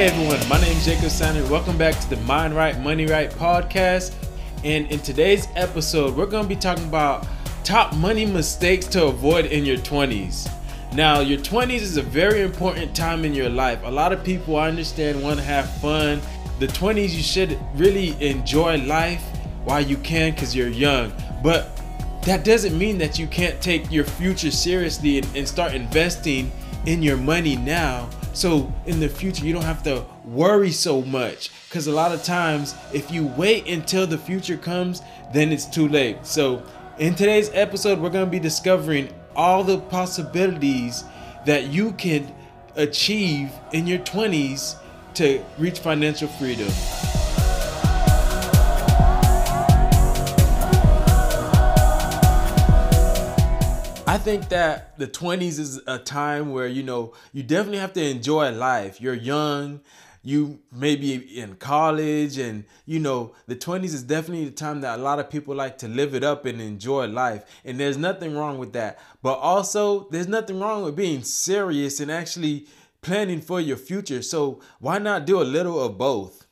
Hey everyone, my name is Jacob Sander. Welcome back to the Mind Right, Money Right podcast. And in today's episode, we're going to be talking about top money mistakes to avoid in your 20s. Now, your 20s is a very important time in your life. A lot of people, I understand, want to have fun. The 20s, you should really enjoy life while you can because you're young. But that doesn't mean that you can't take your future seriously and, and start investing in your money now so in the future you don't have to worry so much. Because a lot of times if you wait until the future comes then it's too late. So in today's episode we're going to be discovering all the possibilities that you can achieve in your 20s to reach financial freedom I think that the 20s is a time where, you know, you definitely have to enjoy life. You're young, you may be in college, and, you know, the 20s is definitely the time that a lot of people like to live it up and enjoy life. And there's nothing wrong with that. But also, there's nothing wrong with being serious and actually planning for your future. So why not do a little of both?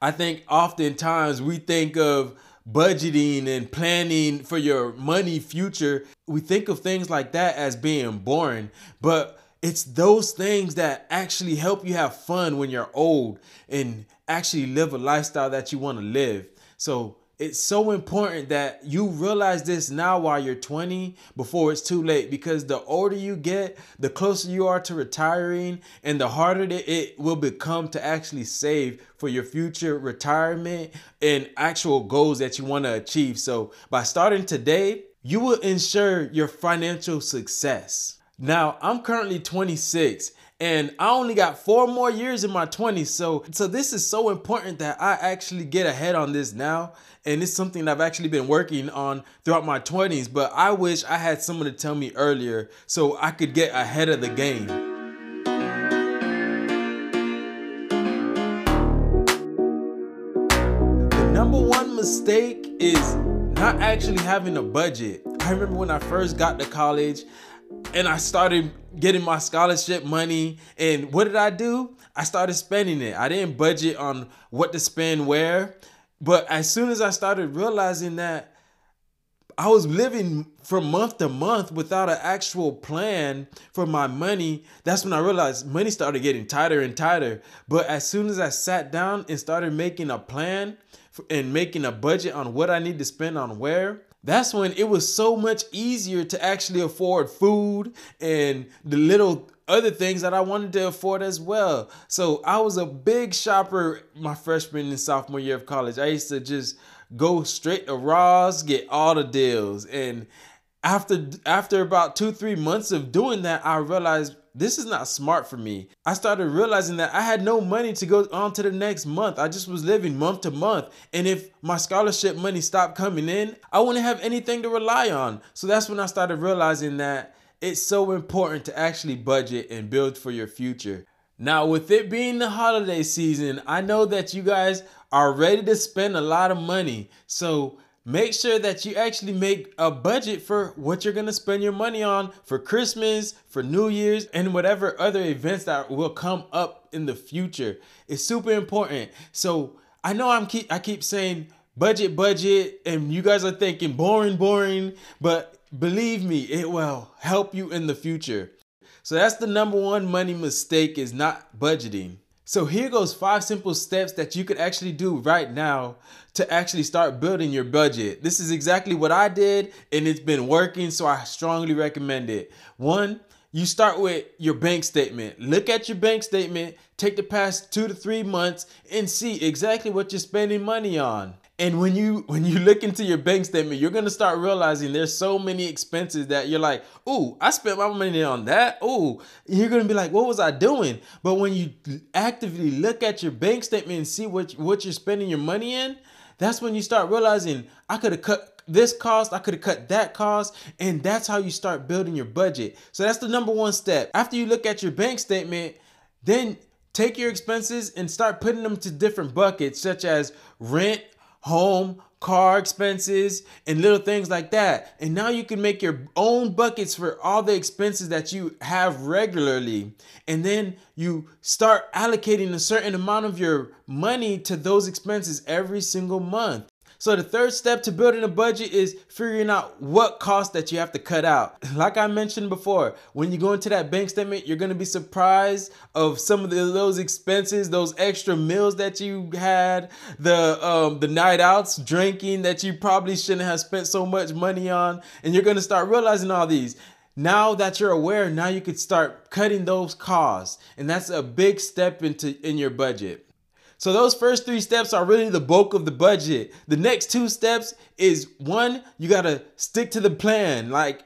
I think oftentimes we think of budgeting and planning for your money future, we think of things like that as being boring, but it's those things that actually help you have fun when you're old and actually live a lifestyle that you want to live. So it's so important that you realize this now while you're 20 before it's too late because the older you get the closer you are to retiring and the harder it will become to actually save for your future retirement and actual goals that you want to achieve so by starting today you will ensure your financial success now i'm currently 26 and I only got four more years in my 20s. So, so this is so important that I actually get ahead on this now. And it's something I've actually been working on throughout my 20s. But I wish I had someone to tell me earlier so I could get ahead of the game. The number one mistake is not actually having a budget. I remember when I first got to college, and I started getting my scholarship money. And what did I do? I started spending it. I didn't budget on what to spend where. But as soon as I started realizing that I was living from month to month without an actual plan for my money, that's when I realized money started getting tighter and tighter. But as soon as I sat down and started making a plan and making a budget on what I need to spend on where, that's when it was so much easier to actually afford food and the little other things that I wanted to afford as well. So I was a big shopper my freshman and sophomore year of college. I used to just go straight to Ross, get all the deals. And after after about two, three months of doing that, I realized this is not smart for me. I started realizing that I had no money to go on to the next month. I just was living month to month. And if my scholarship money stopped coming in, I wouldn't have anything to rely on. So that's when I started realizing that it's so important to actually budget and build for your future. Now, with it being the holiday season, I know that you guys are ready to spend a lot of money. So make sure that you actually make a budget for what you're going to spend your money on for Christmas, for New Year's, and whatever other events that will come up in the future. It's super important. So I know I'm keep I keep saying budget, budget, and you guys are thinking boring, boring, but believe me, it will help you in the future. So that's the number one money mistake is not budgeting. So here goes five simple steps that you could actually do right now to actually start building your budget. This is exactly what I did and it's been working, so I strongly recommend it. One, you start with your bank statement. Look at your bank statement, take the past 2 to 3 months and see exactly what you're spending money on. And when you when you look into your bank statement, you're gonna start realizing there's so many expenses that you're like, "Ooh, I spent my money on that." Ooh, you're gonna be like, "What was I doing?" But when you actively look at your bank statement and see what what you're spending your money in, that's when you start realizing I could have cut this cost, I could have cut that cost, and that's how you start building your budget. So that's the number one step. After you look at your bank statement, then take your expenses and start putting them to different buckets such as rent, home, car expenses, and little things like that. And now you can make your own buckets for all the expenses that you have regularly. And then you start allocating a certain amount of your money to those expenses every single month. So the third step to building a budget is figuring out what cost that you have to cut out. Like I mentioned before, when you go into that bank statement, you're gonna be surprised of some of the, those expenses, those extra meals that you had, the um, the night outs, drinking that you probably shouldn't have spent so much money on, and you're gonna start realizing all these now that you're aware now you could start cutting those costs and that's a big step into in your budget so those first three steps are really the bulk of the budget. The next two steps is one, you got to stick to the plan. Like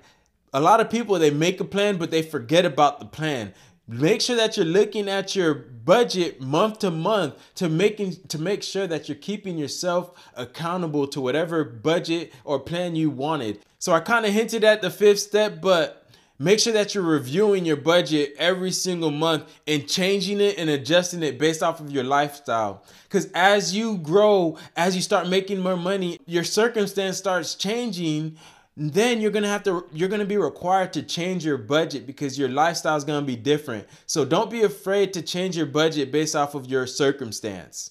a lot of people they make a plan but they forget about the plan. Make sure that you're looking at your budget month to month to making to make sure that you're keeping yourself accountable to whatever budget or plan you wanted. So I kind of hinted at the fifth step, but Make sure that you're reviewing your budget every single month and changing it and adjusting it based off of your lifestyle. Because as you grow, as you start making more money, your circumstance starts changing. Then you're gonna have to, you're gonna be required to change your budget because your lifestyle is gonna be different. So don't be afraid to change your budget based off of your circumstance.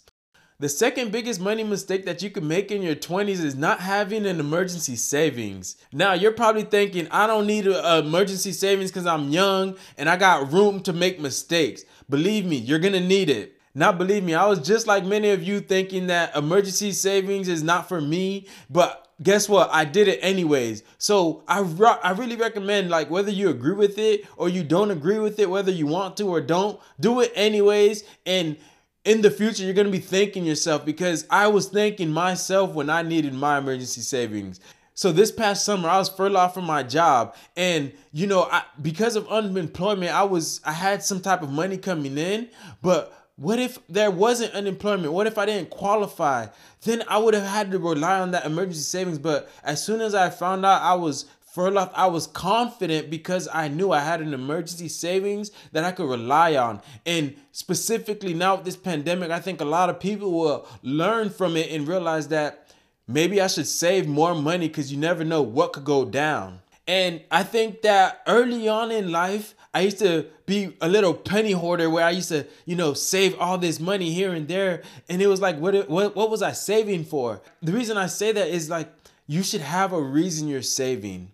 The second biggest money mistake that you can make in your 20s is not having an emergency savings. Now, you're probably thinking, I don't need an emergency savings because I'm young and I got room to make mistakes. Believe me, you're to need it. Now, believe me, I was just like many of you thinking that emergency savings is not for me, but guess what? I did it anyways. So I, I really recommend like whether you agree with it or you don't agree with it, whether you want to or don't, do it anyways. And in the future you're going to be thanking yourself because I was thanking myself when I needed my emergency savings. So this past summer I was furloughed from my job and you know I, because of unemployment I was I had some type of money coming in but what if there wasn't unemployment? What if I didn't qualify? Then I would have had to rely on that emergency savings. But as soon as I found out I was furloughed, I was confident because I knew I had an emergency savings that I could rely on. And specifically now with this pandemic, I think a lot of people will learn from it and realize that maybe I should save more money because you never know what could go down. And I think that early on in life, I used to be a little penny hoarder where I used to, you know, save all this money here and there. And it was like, what, what, what was I saving for? The reason I say that is like, you should have a reason you're saving.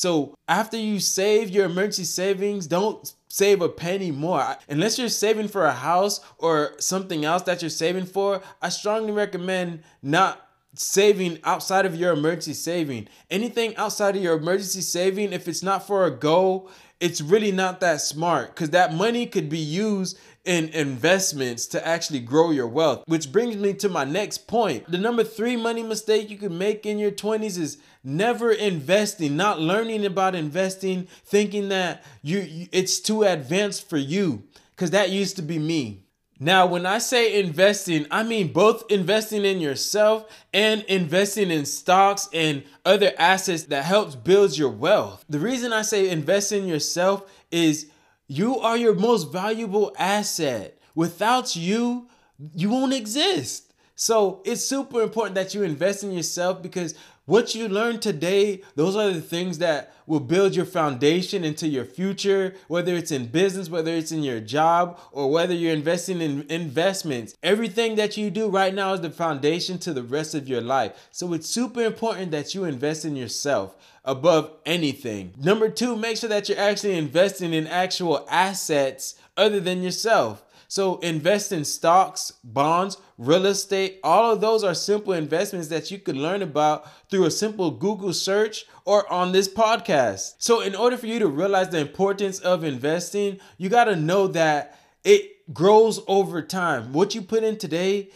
So after you save your emergency savings, don't save a penny more. Unless you're saving for a house or something else that you're saving for, I strongly recommend not saving outside of your emergency saving. Anything outside of your emergency saving, if it's not for a goal, it's really not that smart because that money could be used in investments to actually grow your wealth. Which brings me to my next point. The number three money mistake you can make in your 20s is never investing, not learning about investing, thinking that you it's too advanced for you cuz that used to be me. Now, when I say investing, I mean both investing in yourself and investing in stocks and other assets that helps build your wealth. The reason I say invest in yourself is you are your most valuable asset. Without you, you won't exist. So it's super important that you invest in yourself because what you learn today, those are the things that will build your foundation into your future, whether it's in business, whether it's in your job, or whether you're investing in investments. Everything that you do right now is the foundation to the rest of your life. So it's super important that you invest in yourself above anything. Number two, make sure that you're actually investing in actual assets other than yourself. So invest in stocks, bonds, real estate. All of those are simple investments that you can learn about through a simple Google search or on this podcast. So in order for you to realize the importance of investing, you got to know that it grows over time. What you put in today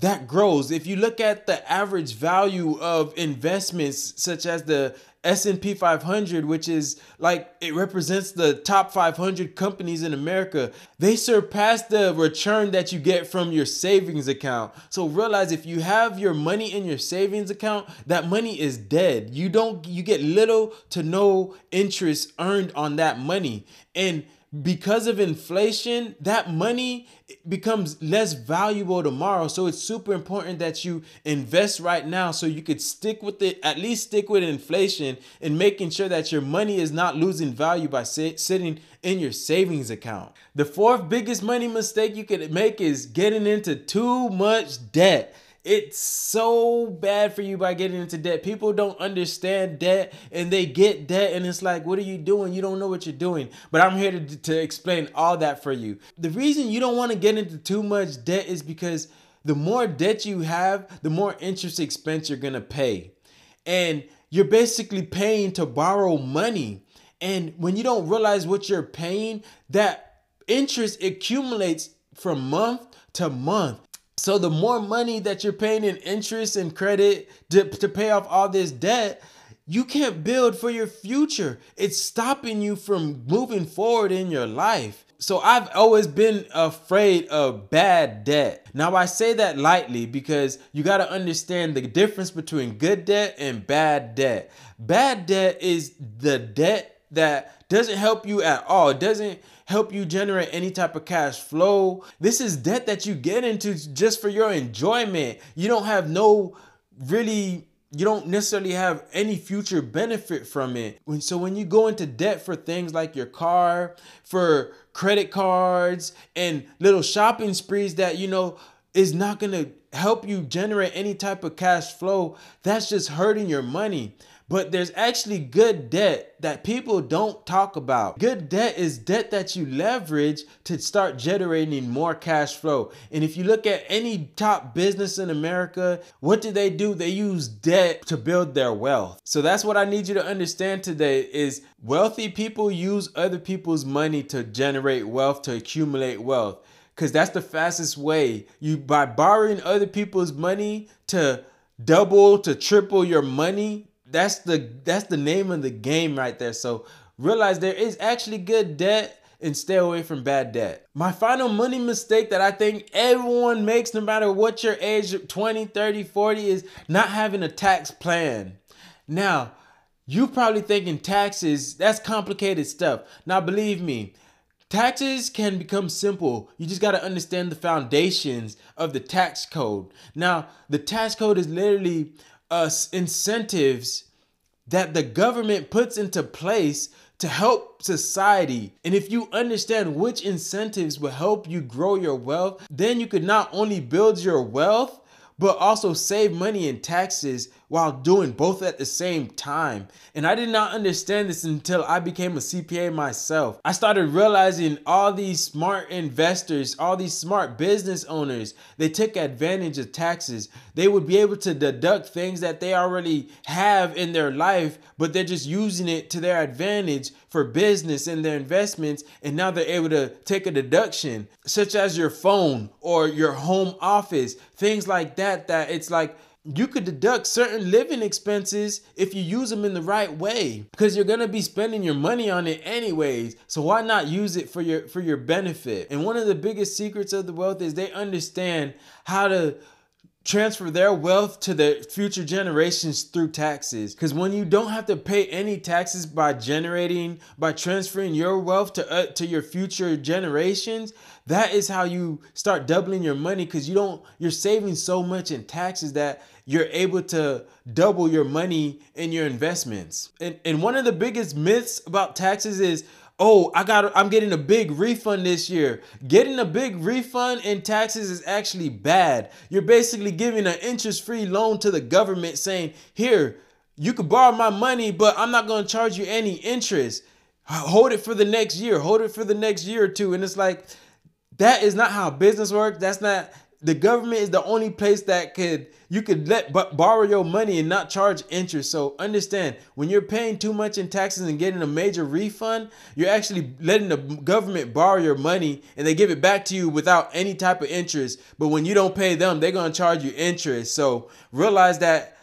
that grows. If you look at the average value of investments such as the S&P 500 which is like it represents the top 500 companies in America they surpass the return that you get from your savings account. So realize if you have your money in your savings account that money is dead. You don't you get little to no interest earned on that money. And because of inflation, that money becomes less valuable tomorrow. So it's super important that you invest right now so you could stick with it, at least stick with inflation and making sure that your money is not losing value by sit- sitting in your savings account. The fourth biggest money mistake you could make is getting into too much debt. It's so bad for you by getting into debt. People don't understand debt and they get debt and it's like, what are you doing? You don't know what you're doing. But I'm here to, to explain all that for you. The reason you don't want to get into too much debt is because the more debt you have, the more interest expense you're going to pay. And you're basically paying to borrow money. And when you don't realize what you're paying, that interest accumulates from month to month. So the more money that you're paying in interest and credit to, to pay off all this debt, you can't build for your future. It's stopping you from moving forward in your life. So I've always been afraid of bad debt. Now I say that lightly because you got to understand the difference between good debt and bad debt. Bad debt is the debt that doesn't help you at all. It doesn't help you generate any type of cash flow. This is debt that you get into just for your enjoyment. You don't have no really you don't necessarily have any future benefit from it. So when you go into debt for things like your car, for credit cards and little shopping sprees that you know is not going to help you generate any type of cash flow, that's just hurting your money. But there's actually good debt that people don't talk about. Good debt is debt that you leverage to start generating more cash flow. And if you look at any top business in America, what do they do? They use debt to build their wealth. So that's what I need you to understand today is wealthy people use other people's money to generate wealth, to accumulate wealth. Cuz that's the fastest way. You by borrowing other people's money to double to triple your money that's the that's the name of the game right there. So realize there is actually good debt and stay away from bad debt. My final money mistake that I think everyone makes no matter what your age 20, 30, 40 is not having a tax plan. Now, you probably thinking taxes, that's complicated stuff. Now believe me, Taxes can become simple. You just got to understand the foundations of the tax code. Now, the tax code is literally uh, incentives that the government puts into place to help society. And if you understand which incentives will help you grow your wealth, then you could not only build your wealth, but also save money in taxes while doing both at the same time. And I did not understand this until I became a CPA myself. I started realizing all these smart investors, all these smart business owners, they took advantage of taxes. They would be able to deduct things that they already have in their life, but they're just using it to their advantage for business and their investments. And now they're able to take a deduction, such as your phone or your home office, things like that, that it's like, you could deduct certain living expenses if you use them in the right way because you're going to be spending your money on it anyways so why not use it for your for your benefit and one of the biggest secrets of the wealth is they understand how to transfer their wealth to the future generations through taxes. Because when you don't have to pay any taxes by generating, by transferring your wealth to, uh, to your future generations, that is how you start doubling your money because you don't, you're saving so much in taxes that you're able to double your money in your investments. And, and one of the biggest myths about taxes is, oh, I got I'm getting a big refund this year. Getting a big refund in taxes is actually bad. You're basically giving an interest-free loan to the government saying, "Here, you can borrow my money, but I'm not going to charge you any interest. Hold it for the next year. Hold it for the next year or two. And it's like that is not how business works. That's not the government is the only place that could you could let but borrow your money and not charge interest. So understand when you're paying too much in taxes and getting a major refund, you're actually letting the government borrow your money and they give it back to you without any type of interest. But when you don't pay them, they're gonna charge you interest. So realize that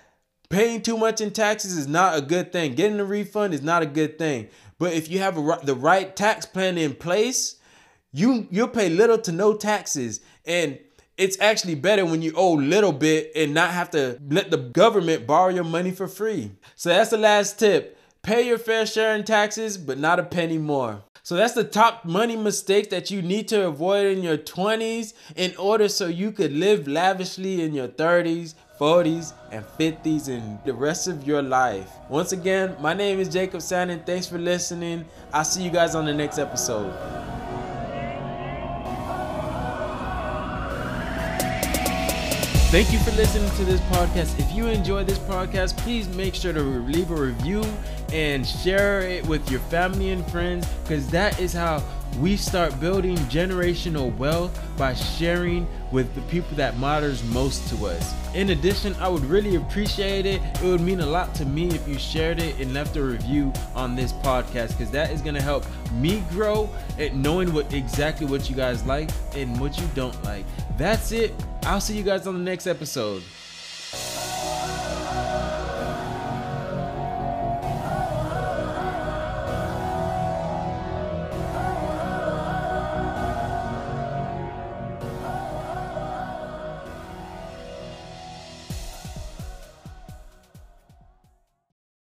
paying too much in taxes is not a good thing. Getting a refund is not a good thing. But if you have a, the right tax plan in place, you you'll pay little to no taxes and it's actually better when you owe little bit and not have to let the government borrow your money for free. So that's the last tip. Pay your fair share in taxes, but not a penny more. So that's the top money mistakes that you need to avoid in your 20s in order so you could live lavishly in your 30s, 40s, and 50s and the rest of your life. Once again, my name is Jacob Sandin. Thanks for listening. I'll see you guys on the next episode. Thank you for listening to this podcast. If you enjoy this podcast, please make sure to leave a review and share it with your family and friends because that is how we start building generational wealth by sharing with the people that matters most to us. In addition, I would really appreciate it. It would mean a lot to me if you shared it and left a review on this podcast because that is going to help me grow at knowing what exactly what you guys like and what you don't like. That's it. I'll see you guys on the next episode.